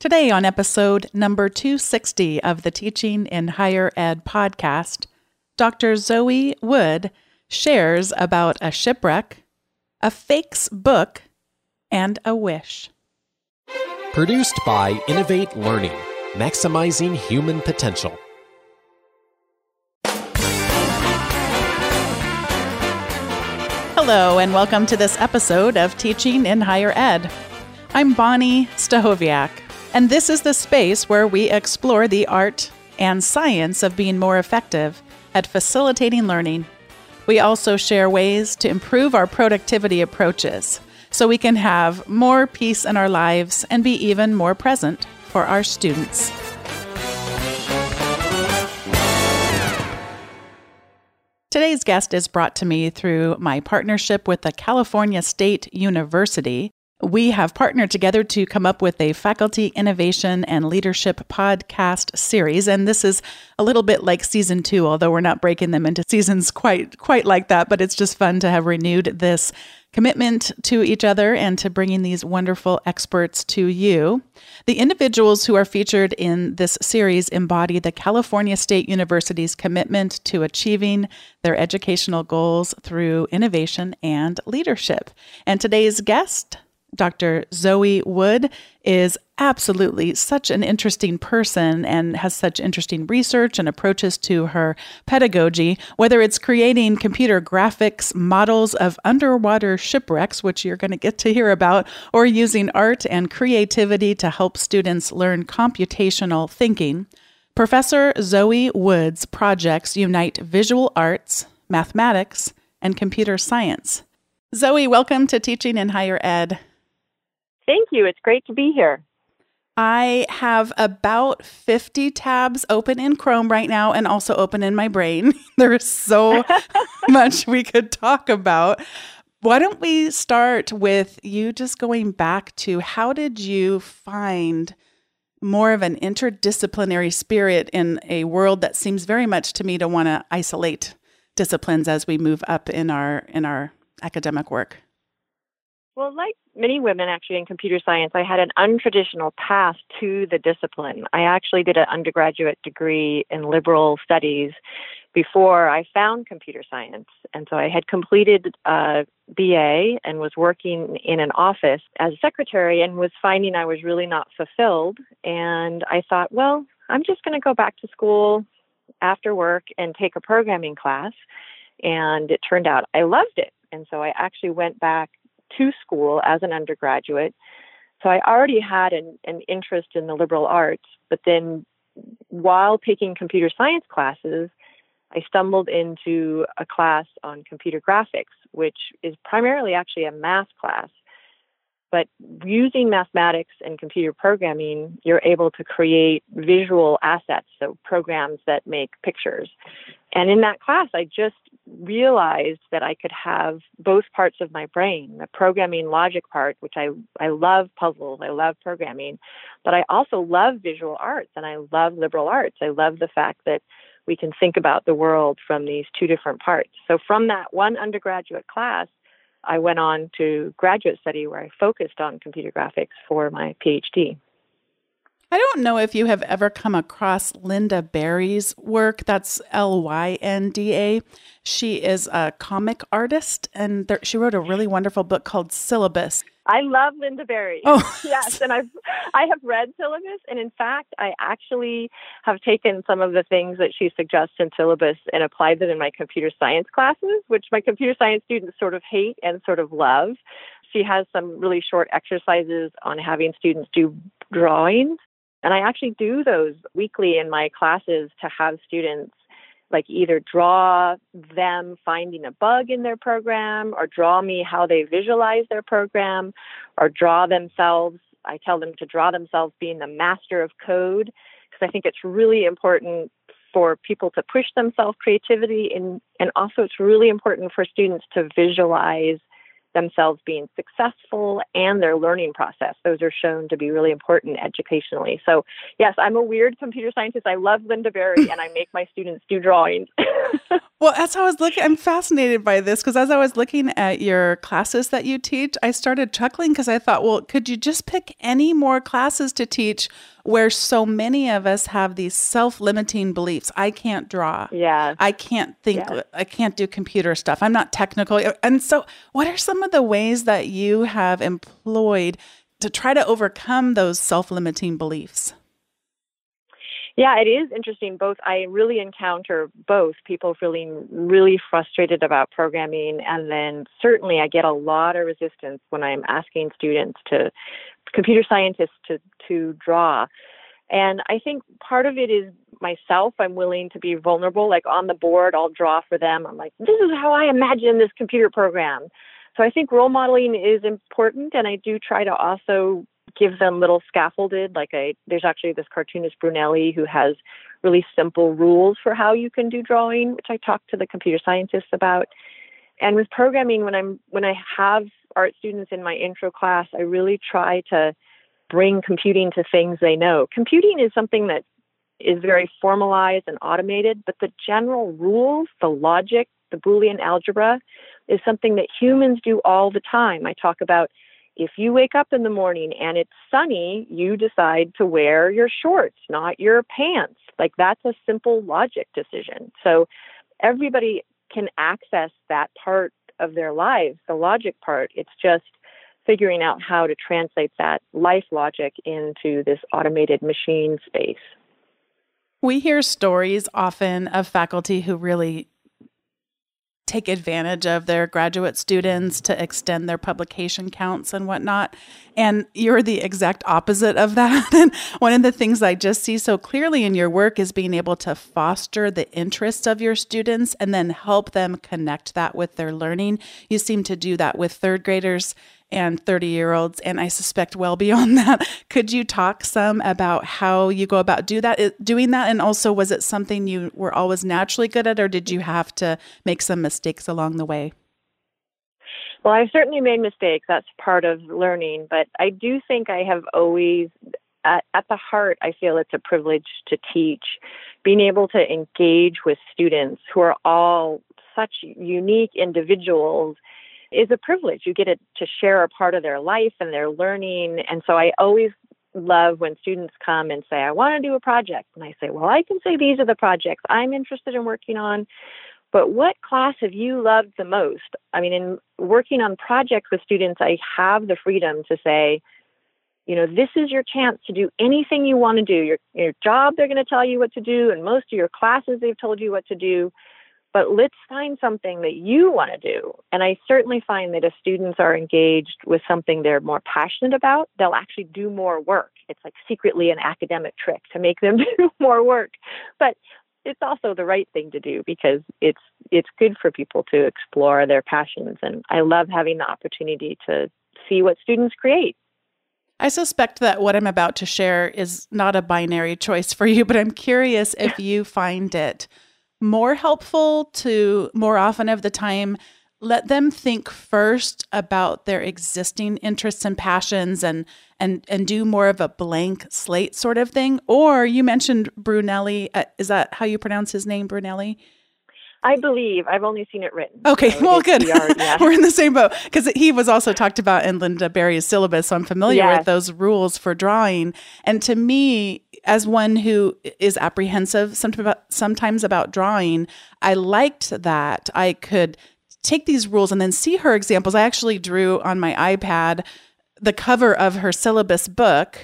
Today, on episode number 260 of the Teaching in Higher Ed podcast, Dr. Zoe Wood shares about a shipwreck, a Fakesbook, and a wish. Produced by Innovate Learning, maximizing human potential. Hello, and welcome to this episode of Teaching in Higher Ed. I'm Bonnie Stachowiak, and this is the space where we explore the art and science of being more effective at facilitating learning. We also share ways to improve our productivity approaches so we can have more peace in our lives and be even more present for our students. Today's guest is brought to me through my partnership with the California State University. We have partnered together to come up with a faculty innovation and leadership podcast series and this is a little bit like season 2 although we're not breaking them into seasons quite quite like that but it's just fun to have renewed this commitment to each other and to bringing these wonderful experts to you. The individuals who are featured in this series embody the California State University's commitment to achieving their educational goals through innovation and leadership. And today's guest, Dr. Zoe Wood is absolutely such an interesting person and has such interesting research and approaches to her pedagogy, whether it's creating computer graphics models of underwater shipwrecks, which you're going to get to hear about, or using art and creativity to help students learn computational thinking. Professor Zoe Wood's projects unite visual arts, mathematics, and computer science. Zoe, welcome to Teaching in Higher Ed. Thank you. It's great to be here. I have about 50 tabs open in Chrome right now and also open in my brain. there is so much we could talk about. Why don't we start with you just going back to how did you find more of an interdisciplinary spirit in a world that seems very much to me to want to isolate disciplines as we move up in our in our academic work? Well, like many women actually in computer science, I had an untraditional path to the discipline. I actually did an undergraduate degree in liberal studies before I found computer science. And so I had completed a BA and was working in an office as a secretary and was finding I was really not fulfilled. And I thought, well, I'm just going to go back to school after work and take a programming class. And it turned out I loved it. And so I actually went back to school as an undergraduate. So I already had an, an interest in the liberal arts, but then while taking computer science classes, I stumbled into a class on computer graphics, which is primarily actually a math class. But using mathematics and computer programming, you're able to create visual assets, so programs that make pictures. And in that class, I just realized that I could have both parts of my brain, the programming logic part, which I, I love puzzles, I love programming, but I also love visual arts and I love liberal arts. I love the fact that we can think about the world from these two different parts. So from that one undergraduate class, I went on to graduate study where I focused on computer graphics for my PhD. I don't know if you have ever come across Lynda Barry's work. That's L Y N D A. She is a comic artist, and there, she wrote a really wonderful book called Syllabus. I love Lynda Barry. Oh, yes, and I've I have read Syllabus, and in fact, I actually have taken some of the things that she suggests in Syllabus and applied them in my computer science classes, which my computer science students sort of hate and sort of love. She has some really short exercises on having students do drawings and I actually do those weekly in my classes to have students like either draw them finding a bug in their program or draw me how they visualize their program or draw themselves. I tell them to draw themselves being the master of code because I think it's really important for people to push themselves creativity and and also it's really important for students to visualize themselves being successful and their learning process. Those are shown to be really important educationally. So, yes, I'm a weird computer scientist. I love Lynda Barry and I make my students do drawings. well, as I was looking, I'm fascinated by this because as I was looking at your classes that you teach, I started chuckling because I thought, well, could you just pick any more classes to teach where so many of us have these self-limiting beliefs. I can't draw. Yeah. I can't think yeah. I can't do computer stuff. I'm not technical. And so what are some of the ways that you have employed to try to overcome those self-limiting beliefs? Yeah, it is interesting. Both I really encounter both people feeling really frustrated about programming, and then certainly I get a lot of resistance when I'm asking students to computer scientists to to draw. And I think part of it is myself. I'm willing to be vulnerable. Like on the board, I'll draw for them. I'm like, this is how I imagine this computer program. So I think role modeling is important, and I do try to also give them little scaffolded. Like I, there's actually this cartoonist Brunetti who has really simple rules for how you can do drawing, which I talk to the computer scientists about. And with programming, when I'm when I have art students in my intro class, I really try to bring computing to things they know. Computing is something that is very formalized and automated, but the general rules, the logic, the Boolean algebra is something that humans do all the time. I talk about if you wake up in the morning and it's sunny, you decide to wear your shorts, not your pants. Like that's a simple logic decision. So everybody can access that part of their lives, the logic part. It's just figuring out how to translate that life logic into this automated machine space. We hear stories often of faculty who really take advantage of their graduate students to extend their publication counts and whatnot. And you're the exact opposite of that. and one of the things I just see so clearly in your work is being able to foster the interests of your students and then help them connect that with their learning. You seem to do that with third graders and 30 year olds, and I suspect well beyond that. Could you talk some about how you go about do that, doing that? And also, was it something you were always naturally good at, or did you have to make some mistakes along the way? Well, I've certainly made mistakes. That's part of learning, but I do think I have always, at, at the heart, I feel it's a privilege to teach. Being able to engage with students who are all such unique individuals is a privilege. You get to, share a part of their life and their learning. And so I always love when students come and say, I want to do a project. And I say, Well, I can say these are the projects I'm interested in working on. But what class have you loved the most? I mean, in working on projects with students, I have the freedom to say, you know, this is your chance to do anything you want to do. Your, your job, they're going to tell you what to do, and most of your classes, they've told you what to do but let's find something that you want to do. And I certainly find that if students are engaged with something they're more passionate about, they'll actually do more work. It's like secretly an academic trick to make them do more work. But it's also the right thing to do because it's it's good for people to explore their passions and I love having the opportunity to see what students create. I suspect that what I'm about to share is not a binary choice for you, but I'm curious if you find it more helpful to more often of the time let them think first about their existing interests and passions and and and do more of a blank slate sort of thing. Or you mentioned Brunetti uh, is that how you pronounce his name Brunetti I believe I've only seen it written. Okay, so well, good. yeah. We're in the same boat because he was also talked about in Lynda Barry's syllabus, so I'm familiar yes. with those rules for drawing. And to me, as one who is apprehensive sometimes about drawing, I liked that I could take these rules and then see her examples. I actually drew on my iPad the cover of her syllabus book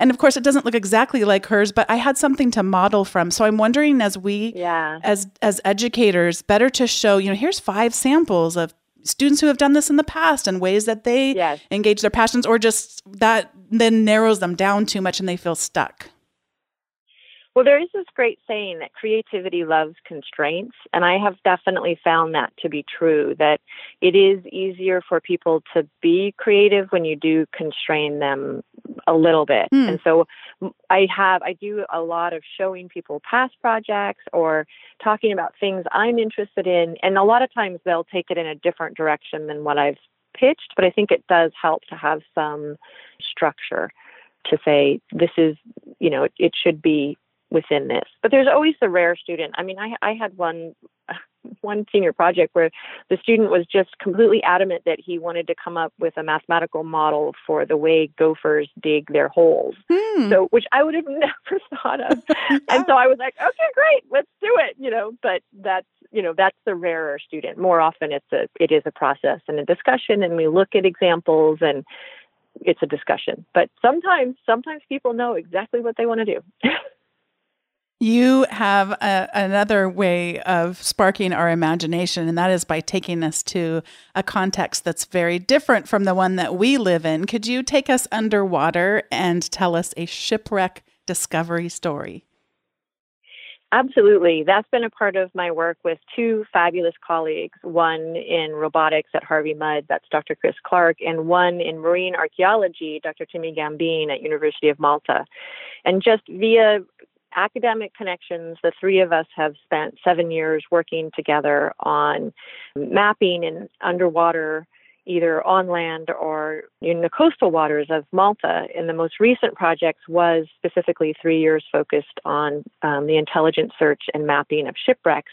and of course, it doesn't look exactly like hers, but I had something to model from. So I'm wondering, as we, yeah. as as educators, better to show, you know, here's five samples of students who have done this in the past and ways that they yes. engage their passions, or just that then narrows them down too much and they feel stuck. Well, there is this great saying that creativity loves constraints, and I have definitely found that to be true. That it is easier for people to be creative when you do constrain them a little bit. Mm. And so I have, I do a lot of showing people past projects or talking about things I'm interested in, and a lot of times they'll take it in a different direction than what I've pitched, but I think it does help to have some structure to say this is, you know, it, it should be within this. But there's always the rare student. I mean, I I had one one senior project where the student was just completely adamant that he wanted to come up with a mathematical model for the way gophers dig their holes. Hmm. So, which I would have never thought of. and so I was like, okay, great, let's do it. You know, but that's you know that's the rarer student. More often, it's a it is a process and a discussion, and we look at examples and it's a discussion. But sometimes sometimes people know exactly what they want to do. You have a, another way of sparking our imagination, and that is by taking us to a context that's very different from the one that we live in. Could you take us underwater and tell us a shipwreck discovery story? Absolutely. That's been a part of my work with two fabulous colleagues, one in robotics at Harvey Mudd, that's Dr. Chris Clark, and one in marine archaeology, Dr. Timmy Gambin at University of Malta. And just via academic connections, the three of us have spent seven years working together on mapping in underwater, either on land or in the coastal waters of Malta. And the most recent project was specifically three years focused on um, the intelligent search and mapping of shipwrecks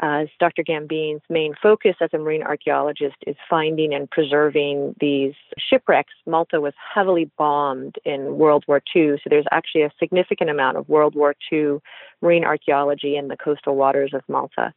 as Dr. Gambin's main focus as a marine archaeologist is finding and preserving these shipwrecks. Malta was heavily bombed in World War II, so there's actually a significant amount of World War II marine archaeology in the coastal waters of Malta.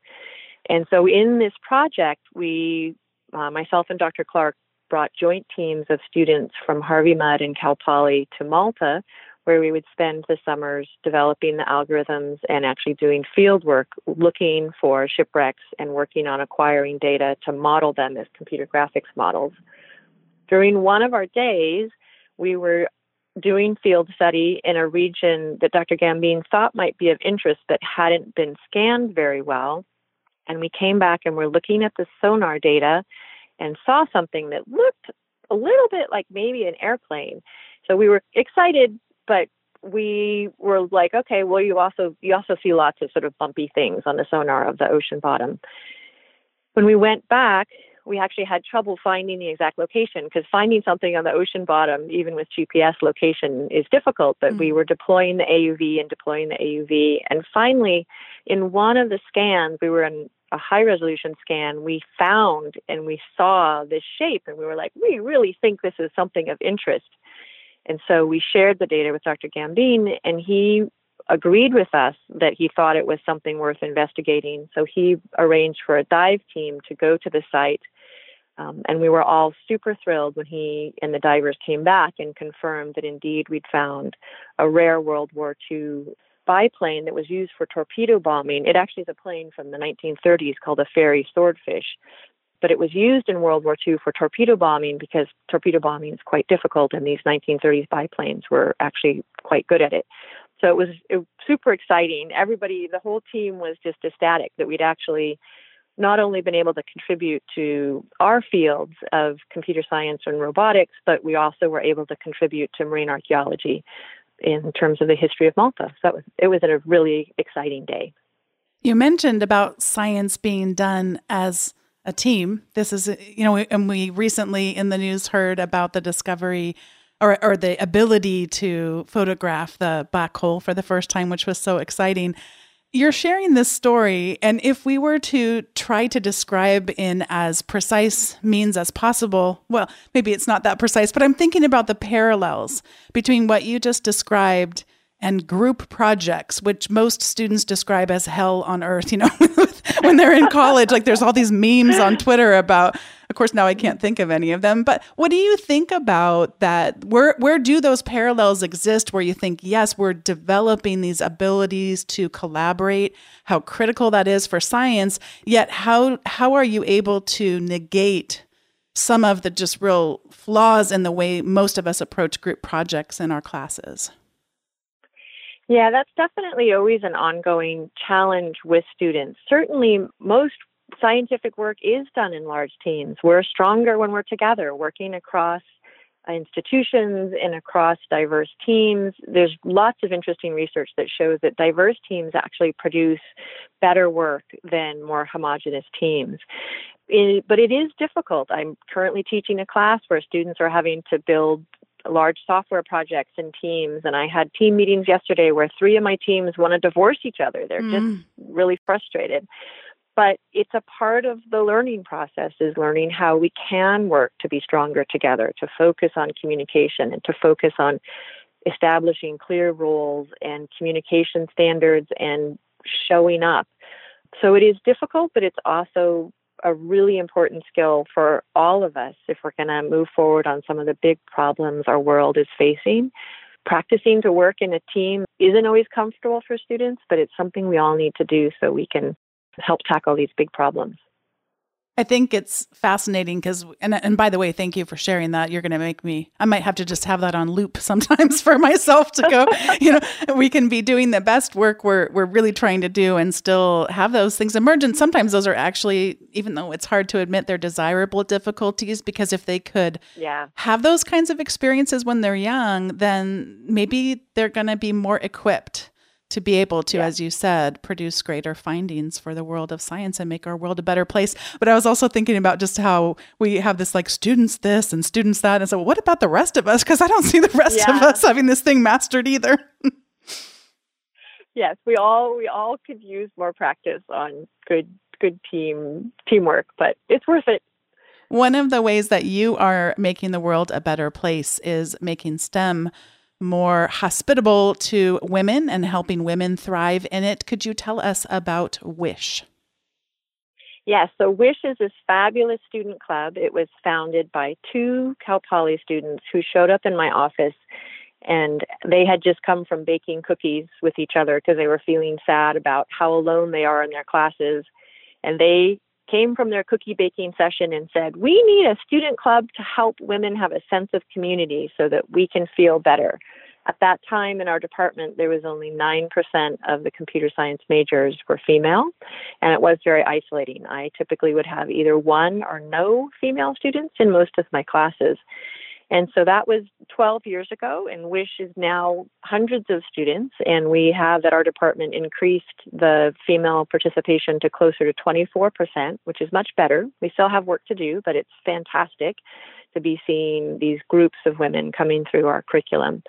And so in this project, we, uh, myself and Dr. Clark, brought joint teams of students from Harvey Mudd and Cal Poly to Malta where we would spend the summers developing the algorithms and actually doing field work, looking for shipwrecks and working on acquiring data to model them as computer graphics models. During one of our days, we were doing field study in a region that Dr. Gambin thought might be of interest but hadn't been scanned very well. And we came back and we're looking at the sonar data and saw something that looked a little bit like maybe an airplane. So we were excited but we were like, okay, well, you also you also see lots of sort of bumpy things on the sonar of the ocean bottom. When we went back, we actually had trouble finding the exact location because finding something on the ocean bottom, even with GPS location, is difficult. But mm-hmm. we mm. were deploying the AUV and deploying the AUV, and finally, in one of the scans, we were in a high resolution scan, we found and we saw this shape, and we were like, we really think this is something of interest. And so we shared the data with Dr. Gambin, and he agreed with us that he thought it was something worth investigating. So he arranged for a dive team to go to the site. Um, and we were all super thrilled when he and the divers came back and confirmed that indeed we'd found a rare World War II biplane that was used for torpedo bombing. It actually is a plane from the 1930s called a Fairey Swordfish but it was used in World War II for torpedo bombing because torpedo bombing is quite difficult, and these 1930s biplanes were actually quite good at it. So it was, it was super exciting. Everybody, the whole team was just ecstatic that we'd actually not only been able to contribute to our fields of computer science and robotics, but we also were able to contribute to marine archaeology in terms of the history of Malta. So was, it was a really exciting day. You mentioned about science being done as a team. This is, you know, and we recently in the news heard about the discovery or, or the ability to photograph the black hole for the first time, which was so exciting. You're sharing this story, and if we were to try to describe in as precise means as possible, well, maybe it's not that precise, but I'm thinking about the parallels between what you just described and group projects, which most students describe as hell on earth, you know, when they're in college. Like there's all these memes on Twitter about, of course, now I can't think of any of them. But what do you think about that? Where where do those parallels exist where you think, yes, we're developing these abilities to collaborate, how critical that is for science, yet how how are you able to negate some of the just real flaws in the way most of us approach group projects in our classes? Yeah, that's definitely always an ongoing challenge with students. Certainly, most scientific work is done in large teams. We're stronger when we're together, working across institutions and across diverse teams. There's lots of interesting research that shows that diverse teams actually produce better work than more homogenous teams. it, but it is difficult. I'm currently teaching a class where students are having to build large software projects and teams and I had team meetings yesterday where three of my teams want to divorce each other. They're mm. just really frustrated. But it's a part of the learning process is learning how we can work to be stronger together, to focus on communication and to focus on establishing clear rules and communication standards and showing up. So it is difficult, but it's also a really important skill for all of us if we're going to move forward on some of the big problems our world is facing. Practicing to work in a team isn't always comfortable for students, but it's something we all need to do so we can help tackle these big problems. I think it's fascinating because, and, and by the way, thank you for sharing that. You're going to make me, I might have to just have that on loop sometimes for myself to go, you know, we can be doing the best work we're, we're really trying to do and still have those things emerge. And sometimes those are actually, even though it's hard to admit, they're desirable difficulties because if they could yeah. have those kinds of experiences when they're young, then maybe they're going to be more equipped to be able to, yeah. as you said, produce greater findings for the world of science and make our world a better place. But I was also thinking about just how we have this like students this and students that. And so, what about the rest of us? Because I don't see the rest yeah. of us having this thing mastered either. yes, we all we all could use more practice on good good team teamwork, but it's worth it. One of the ways that you are making the world a better place is making STEM more hospitable to women and helping women thrive in it. Could you tell us about WISH? Yes, so WISH is this fabulous student club. It was founded by two Cal Poly students who showed up in my office and they had just come from baking cookies with each other because they were feeling sad about how alone they are in their classes. And they came from their cookie baking session and said, We need a student club to help women have a sense of community so that we can feel better. At that time in our department, there was only 9% of the computer science majors were female, and it was very isolating. I typically would have either one or no female students in most of my classes. And so that was 12 years ago, and WISH is now hundreds of students. And we have at our department increased the female participation to closer to 24%, which is much better. We still have work to do, but it's fantastic to be seeing these groups of women coming through our curriculum.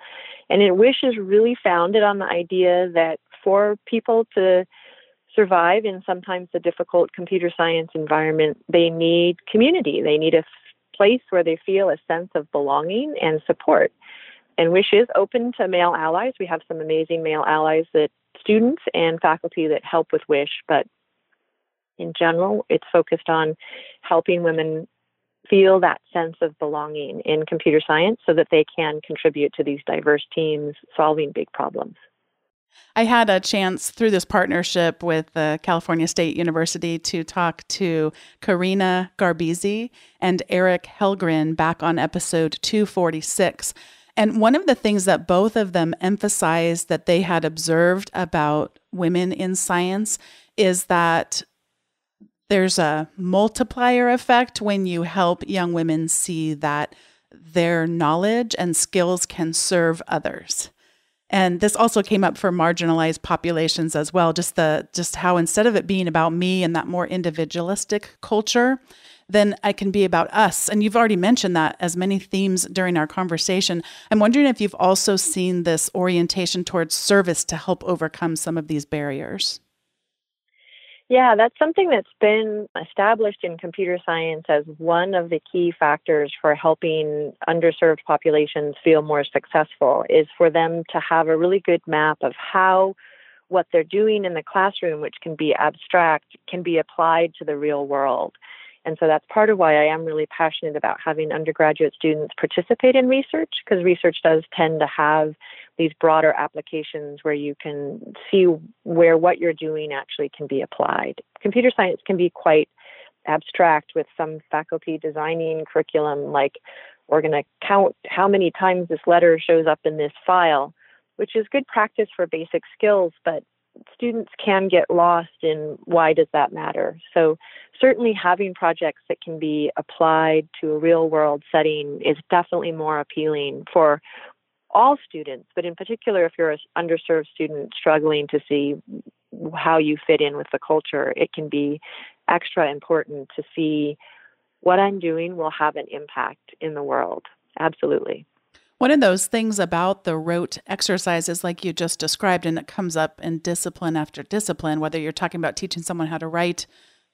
And it WISH is really founded on the idea that for people to survive in sometimes a difficult computer science environment, they need community. They need a place where they feel a sense of belonging and support. And WISH is open to male allies. We have some amazing male allies that students and faculty that help with WISH, but in general, it's focused on helping women feel that sense of belonging in computer science so that they can contribute to these diverse teams solving big problems. I had a chance through this partnership with the California State University to talk to Karina Garbesi and Eric Helgren back on episode 246. And one of the things that both of them emphasized that they had observed about women in science is that there's a multiplier effect when you help young women see that their knowledge and skills can serve others. And this also came up for marginalized populations as well, just the just how instead of it being about me and that more individualistic culture, then I can be about us. And you've already mentioned that as many themes during our conversation. I'm wondering if you've also seen this orientation towards service to help overcome some of these barriers. Yeah, that's something that's been established in computer science as one of the key factors for helping underserved populations feel more successful is for them to have a really good map of how what they're doing in the classroom, which can be abstract, can be applied to the real world. And so that's part of why I am really passionate about having undergraduate students participate in research, because research does tend to have these broader applications where you can see where what you're doing actually can be applied. Computer science can be quite abstract with some faculty designing curriculum like we're going to count how many times this letter shows up in this file, which is good practice for basic skills, but students can get lost in why does that matter. So certainly having projects that can be applied to a real world setting is definitely more appealing for all students, but in particular if you're an underserved student struggling to see how you fit in with the culture, it can be extra important to see what I'm doing will have an impact in the world. Absolutely. One of those things about the rote exercises, like you just described, and it comes up in discipline after discipline, whether you're talking about teaching someone how to write,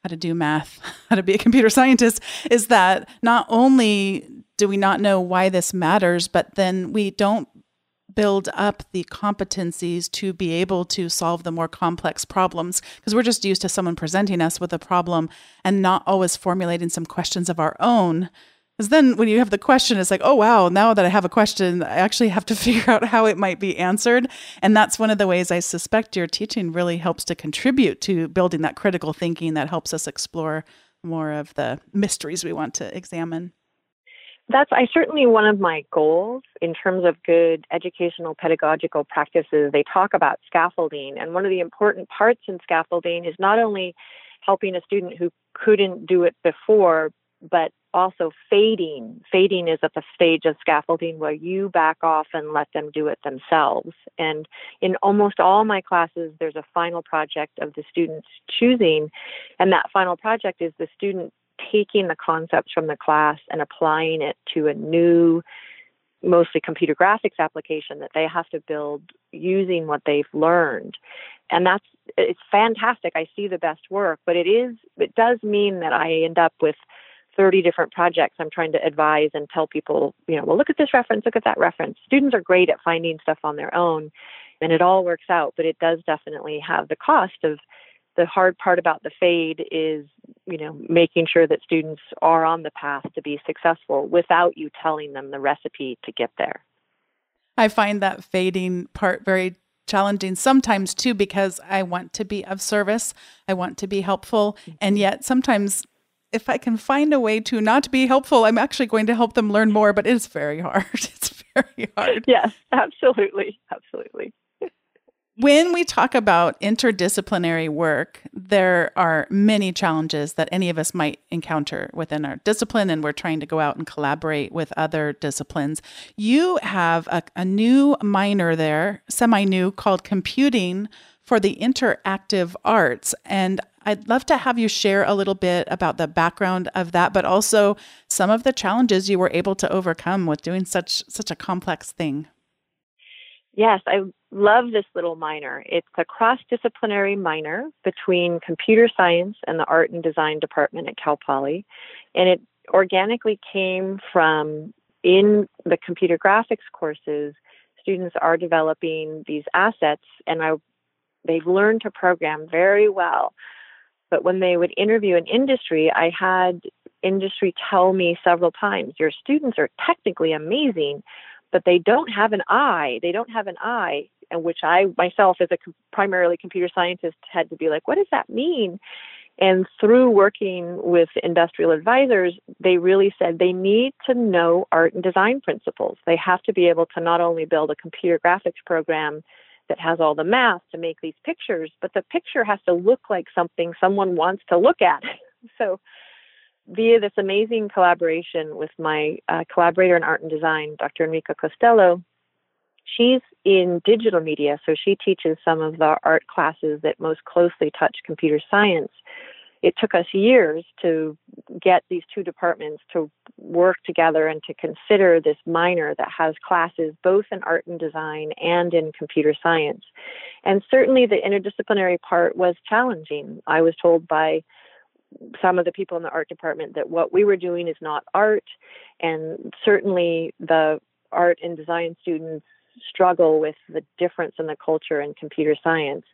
how to do math, how to be a computer scientist, is that not only do we not know why this matters, but then we don't build up the competencies to be able to solve the more complex problems because we're just used to someone presenting us with a problem and not always formulating some questions of our own because then when you have the question, it's like, oh, wow, now that I have a question, I actually have to figure out how it might be answered. And that's one of the ways I suspect your teaching really helps to contribute to building that critical thinking that helps us explore more of the mysteries we want to examine. That's I certainly one of my goals in terms of good educational pedagogical practices. They talk about scaffolding, and one of the important parts in scaffolding is not only helping a student who couldn't do it before, but also fading. Fading is at the stage of scaffolding where you back off and let them do it themselves. And in almost all my classes, there's a final project of the students choosing, and that final project is the student taking the concepts from the class and applying it to a new mostly computer graphics application that they have to build using what they've learned and that's it's fantastic i see the best work but it is it does mean that i end up with 30 different projects I'm trying to advise and tell people, you know, well, look at this reference, look at that reference. Students are great at finding stuff on their own and it all works out, but it does definitely have the cost of the hard part about the fade is, you know, making sure that students are on the path to be successful without you telling them the recipe to get there. I find that fading part very challenging sometimes too because I want to be of service, I want to be helpful, and mm-hmm. yet sometimes if I can find a way to not be helpful, I'm actually going to help them learn more, but it's very hard. It's very hard. Yes, absolutely. Absolutely. When we talk about interdisciplinary work, there are many challenges that any of us might encounter within our discipline, and we're trying to go out and collaborate with other disciplines. You have a, a new minor there, semi new, called Computing for the Interactive Arts. And I'd love to have you share a little bit about the background of that, but also some of the challenges you were able to overcome with doing such such a complex thing. Yes, I love this little minor. It's a cross-disciplinary minor between computer science and the art and design department at Cal Poly, and it organically came from in the computer graphics courses. Students are developing these assets, and I, they've learned to program very well but when they would interview an industry, I had industry tell me several times, your students are technically amazing, but they don't have an eye. They don't have an eye, and which I myself, as a primarily computer scientist, had to be like, what does that mean? And through working with industrial advisors, they really said they need to know art and design principles. They have to be able to not only build a computer graphics program that has all the math to make these pictures, but the picture has to look like something someone wants to look at. so, via this amazing collaboration with my uh, collaborator in art and design, Dr. Enrica Costello, she's in digital media, so she teaches some of the art classes that most closely touch computer science it took us years to get these two departments to work together and to consider this minor that has classes both in art and design and in computer science. And certainly the interdisciplinary part was challenging. I was told by some of the people in the art department that what we were doing is not art, and certainly the art and design students struggle with the difference in the culture and computer science.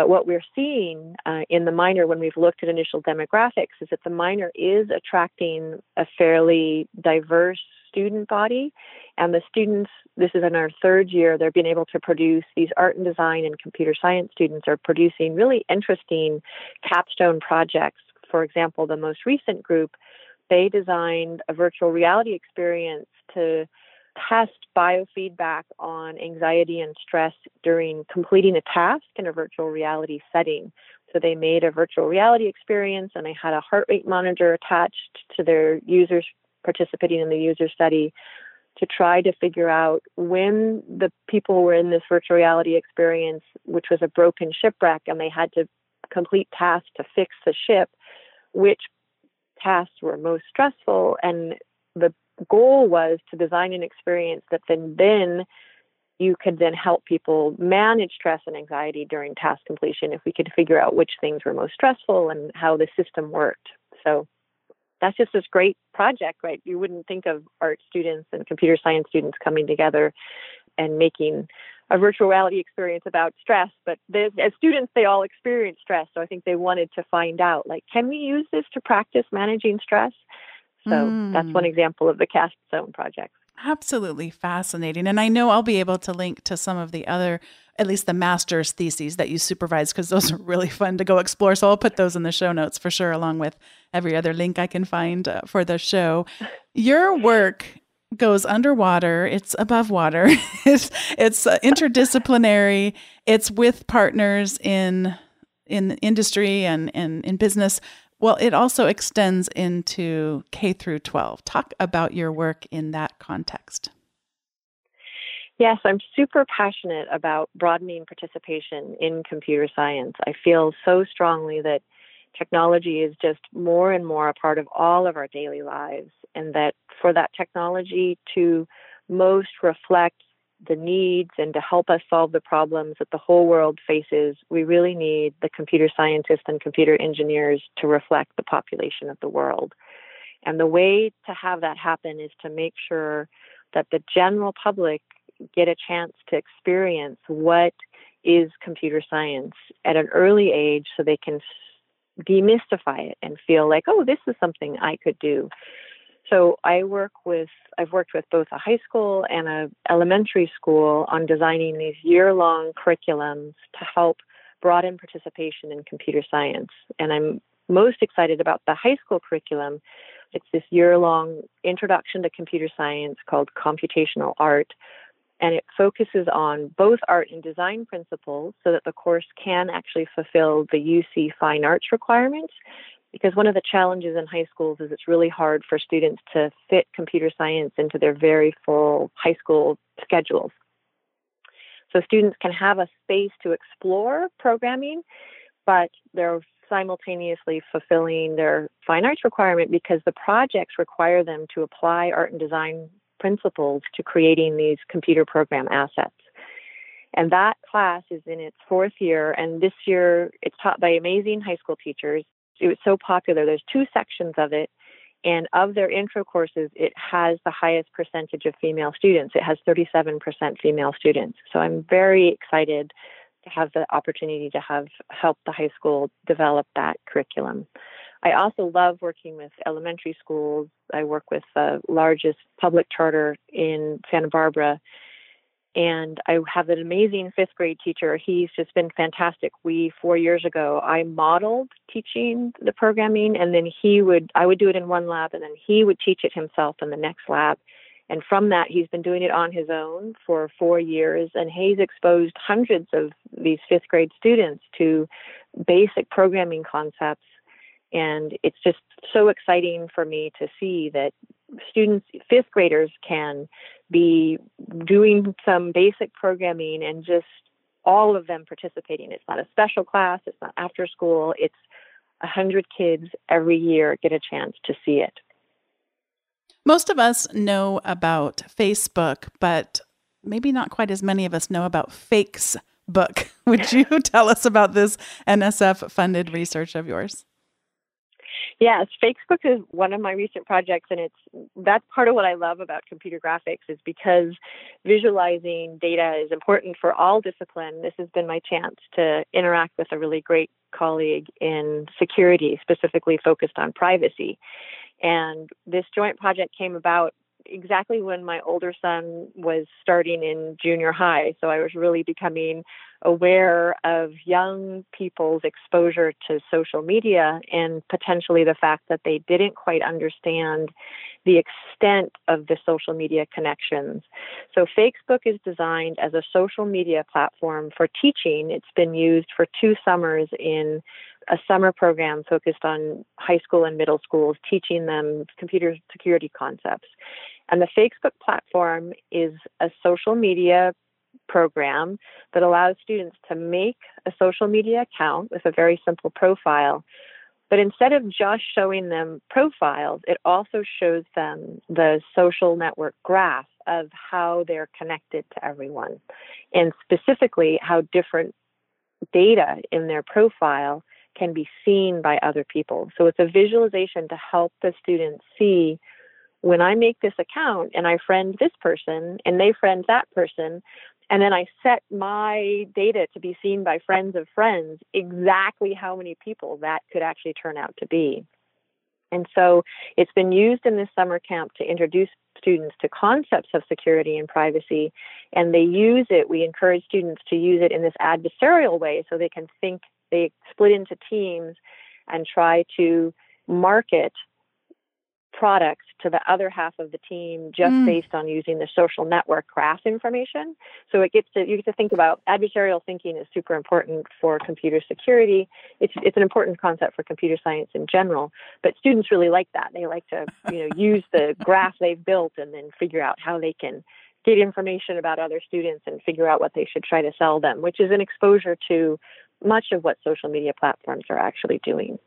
But what we're seeing uh, in the minor when we've looked at initial demographics is that the minor is attracting a fairly diverse student body. And the students, this is in our third year, they're being able to produce these art and design and computer science students are producing really interesting capstone projects. For example, the most recent group, they designed a virtual reality experience to test biofeedback on anxiety and stress during completing a task in a virtual reality setting. So they made a virtual reality experience and they had a heart rate monitor attached to their users participating in the user study to try to figure out when the people were in this virtual reality experience, which was a broken shipwreck, and they had to complete tasks to fix the ship, which tasks were most stressful. And the goal was to design an experience that then, then you could then help people manage stress and anxiety during task completion if we could figure out which things were most stressful and how the system worked. So that's just this great project, right? You wouldn't think of art students and computer science students coming together and making a virtual reality experience about stress, but as students, they all experience stress. So I think they wanted to find out, like, can we use this to practice managing stress? So mm. that's one hmm. example of the Cast Zone project. Absolutely fascinating. And I know I'll be able to link to some of the other, at least the master's theses that you supervise, because those are really fun to go explore. So I'll put those in the show notes for sure, along with every other link I can find uh, for the show. Your work goes underwater, it's above water, it's, it's uh, interdisciplinary, it's with partners in in industry and, and in business well, it also extends into K through 12. Talk about your work in that context. Yes, I'm super passionate about broadening participation in computer science. I feel so strongly that technology is just more and more a part of all of our daily lives, and that for that technology to most reflect the needs and to help us solve the problems that the whole world faces, we really need the computer scientists and computer engineers to reflect the population of the world. And the way to have that happen is to make sure that the general public get a chance to experience what is computer science at an early age so they can demystify it and feel like, oh, this is something I could do. So I work with I've worked with both a high school and a elementary school on designing these year-long curriculums to help broaden participation in computer science. And I'm most excited about the high school curriculum. It's this year-long introduction to computer science called computational art and it focuses on both art and design principles so that the course can actually fulfill the UC fine arts requirements because one of the challenges in high schools is it's really hard for students to fit computer science into their very full high school schedules. So students can have a space to explore programming, but they're simultaneously fulfilling their fine arts requirement because the projects require them to apply art and design principles to creating these computer program assets. And that class is in its fourth year, and this year it's taught by amazing high school teachers it was so popular. There's two sections of it, and of their intro courses, it has the highest percentage of female students. It has 37% female students. So I'm very excited to have the opportunity to have help the high school develop that curriculum. I also love working with elementary schools. I work with the largest public charter in Santa Barbara and I have an amazing fifth grade teacher. He's just been fantastic. We four years ago, I modeled teaching the programming, and then he would I would do it in one lab, and then he would teach it himself in the next lab. And from that, he's been doing it on his own for four years, and he's exposed hundreds of these fifth grade students to basic programming concepts. And it's just so exciting for me to see that students, fifth graders, can be doing some basic programming and just all of them participating. It's not a special class, it's not after school, it's a hundred kids every year get a chance to see it. Most of us know about Facebook, but maybe not quite as many of us know about Fakes book. Would you tell us about this NSF funded research of yours? Yes, Fakesbook is one of my recent projects, and it's that's part of what I love about computer graphics is because visualizing data is important for all discipline. This has been my chance to interact with a really great colleague in security, specifically focused on privacy. And this joint project came about exactly when my older son was starting in junior high. So I was really becoming aware of young people's exposure to social media and potentially the fact that they didn't quite understand the extent of the social media connections. So Fakesbook is designed as a social media platform for teaching. It's been used for two summers in a summer program focused on high school and middle schools, teaching them computer security concepts. And the Fakesbook platform is a social media program that allows students to make a social media account with a very simple profile, But instead of just showing them profiles, it also shows them the social network graph of how they're connected to everyone, and specifically how different data in their profile can be seen by other people. So it's a visualization to help the students see when I make this account and I friend this person and they friend that person, and then I set my data to be seen by friends of friends, exactly how many people that could actually turn out to be. And so it's been used in this summer camp to introduce students to concepts of security and privacy. And they use it, we encourage students to use it in this adversarial way so they can think, they split into teams and try to market products to the other half of the team just mm. based on using the social network graph information. So it gets to you get to think about adversarial thinking is super important for computer security. It's it's an important concept for computer science in general, but students really like that. They like to, you know, use the graph they've built and then figure out how they can get information about other students and figure out what they should try to sell them, which is an exposure to much of what social media platforms are actually doing.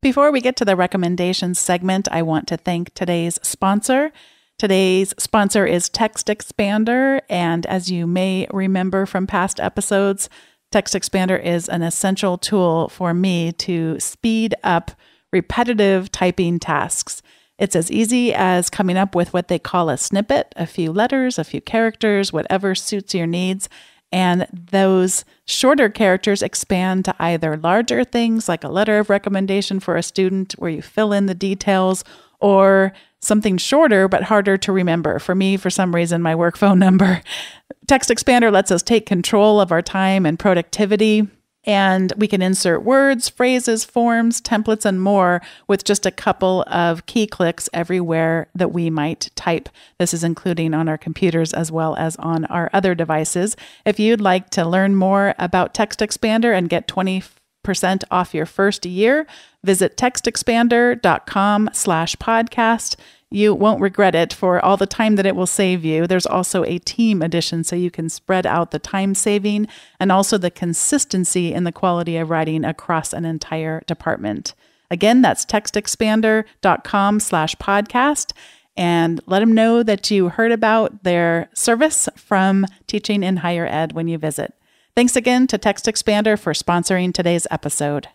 Before we get to the recommendations segment, I want to thank today's sponsor. Today's sponsor is Text Expander. And as you may remember from past episodes, Text Expander is an essential tool for me to speed up repetitive typing tasks. It's as easy as coming up with what they call a snippet, a few letters, a few characters, whatever suits your needs. And those shorter characters expand to either larger things like a letter of recommendation for a student where you fill in the details or something shorter but harder to remember. For me, for some reason, my work phone number. Text Expander lets us take control of our time and productivity and we can insert words, phrases, forms, templates, and more with just a couple of key clicks everywhere that we might type. This is including on our computers as well as on our other devices. If you'd like to learn more about Text Expander and get 20 percent off your first year, visit textexpander.com slash podcast. You won't regret it for all the time that it will save you. There's also a team edition so you can spread out the time saving and also the consistency in the quality of writing across an entire department. Again, that's textexpander.com slash podcast and let them know that you heard about their service from teaching in higher ed when you visit. Thanks again to Text Expander for sponsoring today's episode.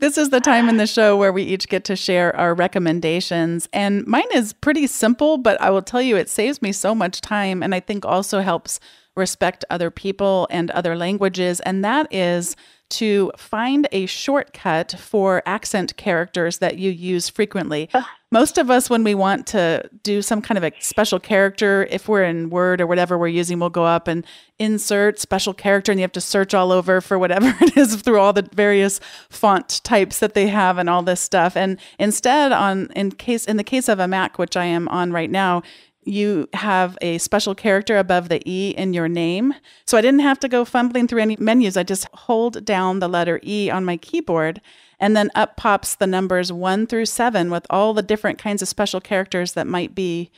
This is the time in the show where we each get to share our recommendations. And mine is pretty simple, but I will tell you, it saves me so much time and I think also helps respect other people and other languages. And that is to find a shortcut for accent characters that you use frequently. Most of us, when we want to do some kind of a special character, if we're in Word or whatever we're using, we'll go up and insert special character, and you have to search all over for whatever it is through all the various font types that they have and all this stuff. And instead, on in case in the case of a Mac, which I am on right now, you have a special character above the E in your name. So I didn't have to go fumbling through any menus. I just hold down the letter E on my keyboard, and then up pops the numbers one through seven with all the different kinds of special characters that might be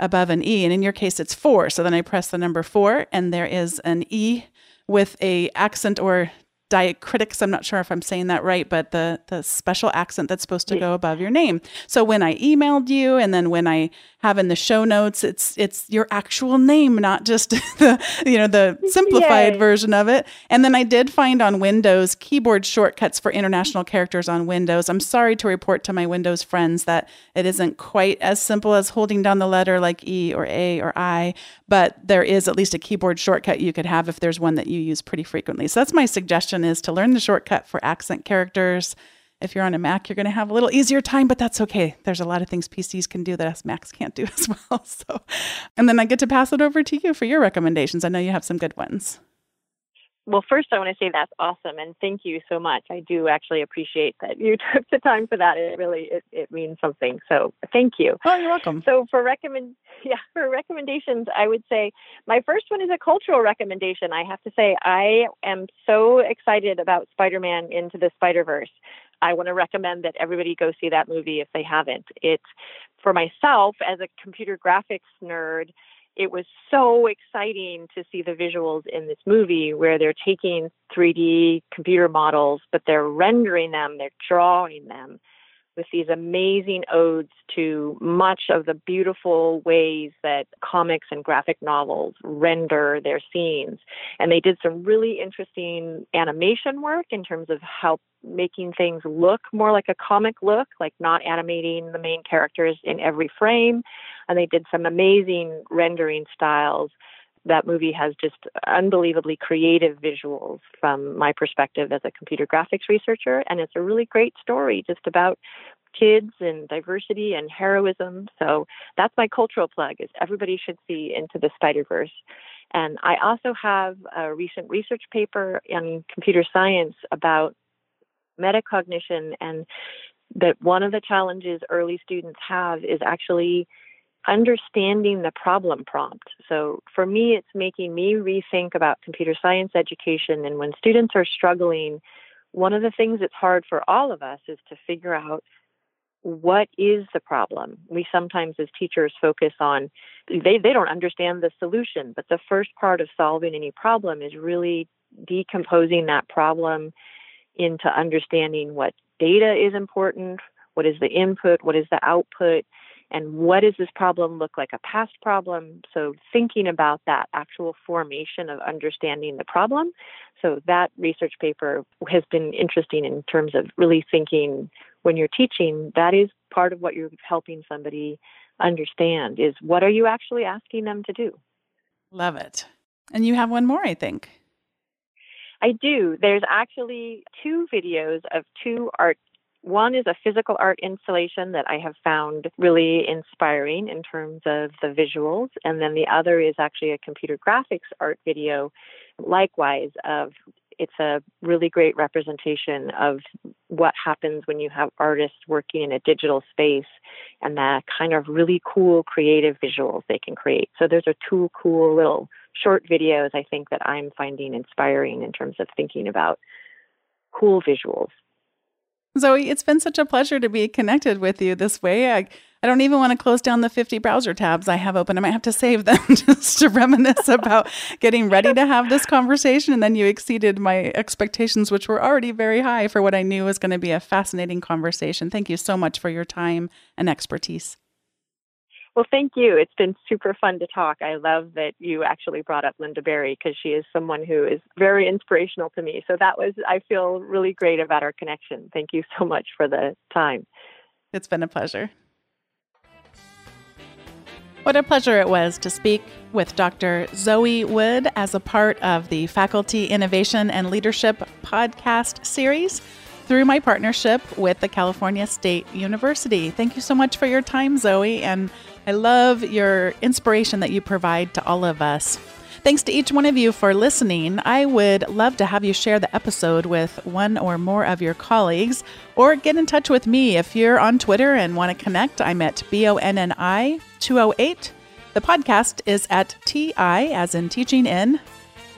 above an E. And in your case, it's four. So then I press the number four, and there is an E with a accent or diacritics. I'm not sure if I'm saying that right, but the the special accent that's supposed to go above your name. So when I emailed you, and then when I have in the show notes, it's it's your actual name, not just the you know the simplified Yay. version of it. And then I did find on Windows keyboard shortcuts for international characters on Windows. I'm sorry to report to my Windows friends that it isn't quite as simple as holding down the letter like E or A or I, but there is at least a keyboard shortcut you could have if there's one that you use pretty frequently. So that's my suggestion is to learn the shortcut for accent characters. If you're on a Mac, you're going to have a little easier time, but that's okay. There's a lot of things PCs can do that us Macs can't do as well. So, and then I get to pass it over to you for your recommendations. I know you have some good ones. Well, first, I want to say that's awesome, and thank you so much. I do actually appreciate that you took the time for that. It really it, it means something. So, thank you. Oh, you're welcome. So, for recommend yeah for recommendations, I would say my first one is a cultural recommendation. I have to say I am so excited about Spider-Man into the Spider-Verse. I want to recommend that everybody go see that movie if they haven't. It's for myself as a computer graphics nerd it was so exciting to see the visuals in this movie where they're taking 3D computer models, but they're rendering them, they're drawing them with these amazing odes to much of the beautiful ways that comics and graphic novels render their scenes. And they did some really interesting animation work in terms of how making things look more like a comic look, like not animating the main characters in every frame. And they did some amazing rendering styles that movie has just unbelievably creative visuals from my perspective as a computer graphics researcher. And it's a really great story just about kids and diversity and heroism. So that's my cultural plug is everybody should see Into the Spider-Verse. And I also have a recent research paper in computer science about metacognition and that one of the challenges early students have is actually understanding the problem prompt. So for me, it's making me rethink about computer science education. And when students are struggling, one of the things that's hard for all of us is to figure out what is the problem. We sometimes, as teachers, focus on they, they don't understand the solution, but the first part of solving any problem is really decomposing that problem into understanding what data is important, what is the input, what is the output, and what does this problem look like a past problem? So thinking about that actual formation of understanding the problem. So that research paper has been interesting in terms of really thinking when you're teaching that is part of what you're helping somebody understand is what are you actually asking them to do? Love it. And you have one more i think. I do. There's actually two videos of two art one is a physical art installation that I have found really inspiring in terms of the visuals. And then the other is actually a computer graphics art video, likewise, of it's a really great representation of what happens when you have artists working in a digital space and that kind of really cool creative visuals they can create. So those are two cool little short videos I think that I'm finding inspiring in terms of thinking about cool visuals. Zoe, it's been such a pleasure to be connected with you this way. I, I don't even want to close down the 50 browser tabs I have open. I might have to save them just to reminisce about getting ready to have this conversation. And then you exceeded my expectations, which were already very high for what I knew was going to be a fascinating conversation. Thank you so much for your time and expertise. Well, thank you. It's been super fun to talk. I love that you actually brought up Lynda Barry because she is someone who is very inspirational to me. So that was, I feel really great about our connection. Thank you so much for the time. It's been a pleasure. What a pleasure it was to speak with Dr. Zoe Wood as a part of the Faculty Innovation and Leadership podcast series through my partnership with the California State University. Thank you so much for your time, Zoe, and I love your inspiration that you provide to all of us. Thanks to each one of you for listening. I would love to have you share the episode with one or more of your colleagues or get in touch with me if you're on Twitter and want to connect. I'm at BONNI 208. The podcast is at TI, as in teaching in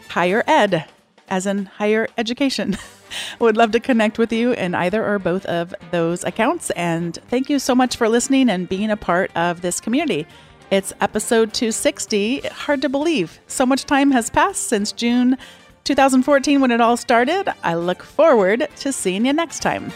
higher ed, as in higher education. Would love to connect with you in either or both of those accounts. And thank you so much for listening and being a part of this community. It's episode 260. Hard to believe. So much time has passed since June 2014 when it all started. I look forward to seeing you next time.